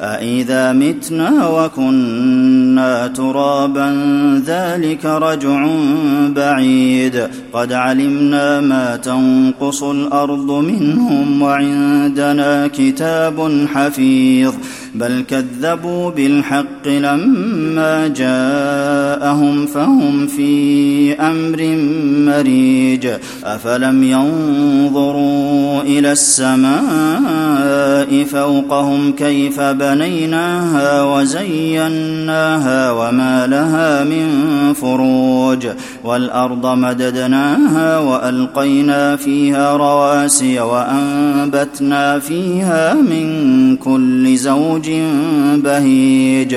أإذا متنا وكنا ترابا ذلك رجع بعيد قد علمنا ما تنقص الأرض منهم وعندنا كتاب حفيظ بل كذبوا بالحق لما جاءهم فهم في أمر مريج أفلم ينظروا إلى السماء فوقهم كيف بنيناها وزيناها وما لها من فروج والأرض مددناها وألقينا فيها رواسي وأنبتنا فيها من كل زوج بهيج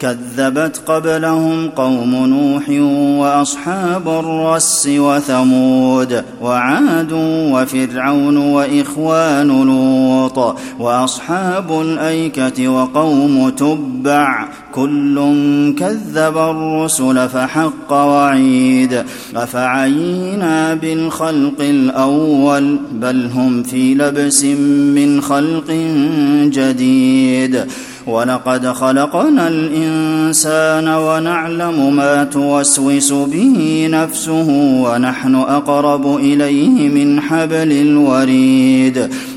كذبت قبلهم قوم نوح وأصحاب الرس وثمود وعاد وفرعون وإخوان لوط وأصحاب الأيكة وقوم تبع كل كذب الرسل فحق وعيد أفعينا بالخلق الأول بل هم في لبس من خلق جديد ولقد خلقنا الإنسان ونعلم ما توسوس به نفسه ونحن أقرب إليه من حبل الوريد.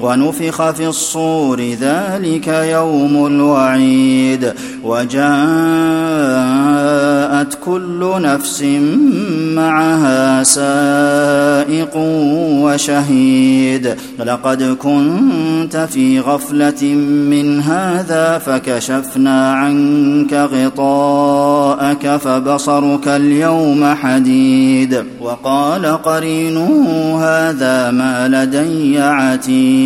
ونفخ في الصور ذلك يوم الوعيد. وجاءت كل نفس معها سائق وشهيد. لقد كنت في غفلة من هذا فكشفنا عنك غطاءك فبصرك اليوم حديد. وقال قرينه هذا ما لدي عتيد.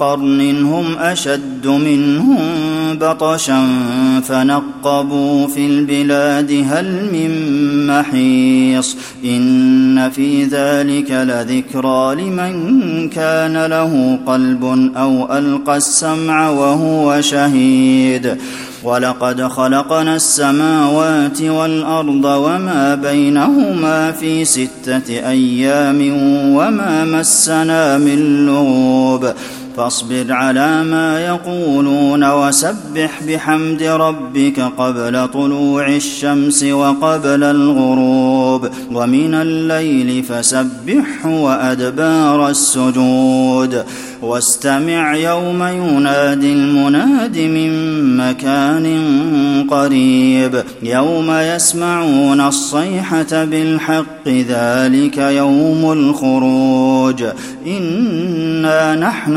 قرن هم أشد منهم بطشا فنقبوا في البلاد هل من محيص إن في ذلك لذكرى لمن كان له قلب أو ألقى السمع وهو شهيد ولقد خلقنا السماوات والأرض وما بينهما في ستة أيام وما مسنا من لغوب فاصبر على ما يقولون وسبح بحمد ربك قبل طلوع الشمس وقبل الغروب ومن الليل فسبحه وأدبار السجود واستمع يوم ينادي المناد من مكان قريب يوم يسمعون الصيحة بالحق ذلك يوم الخروج إنا نحن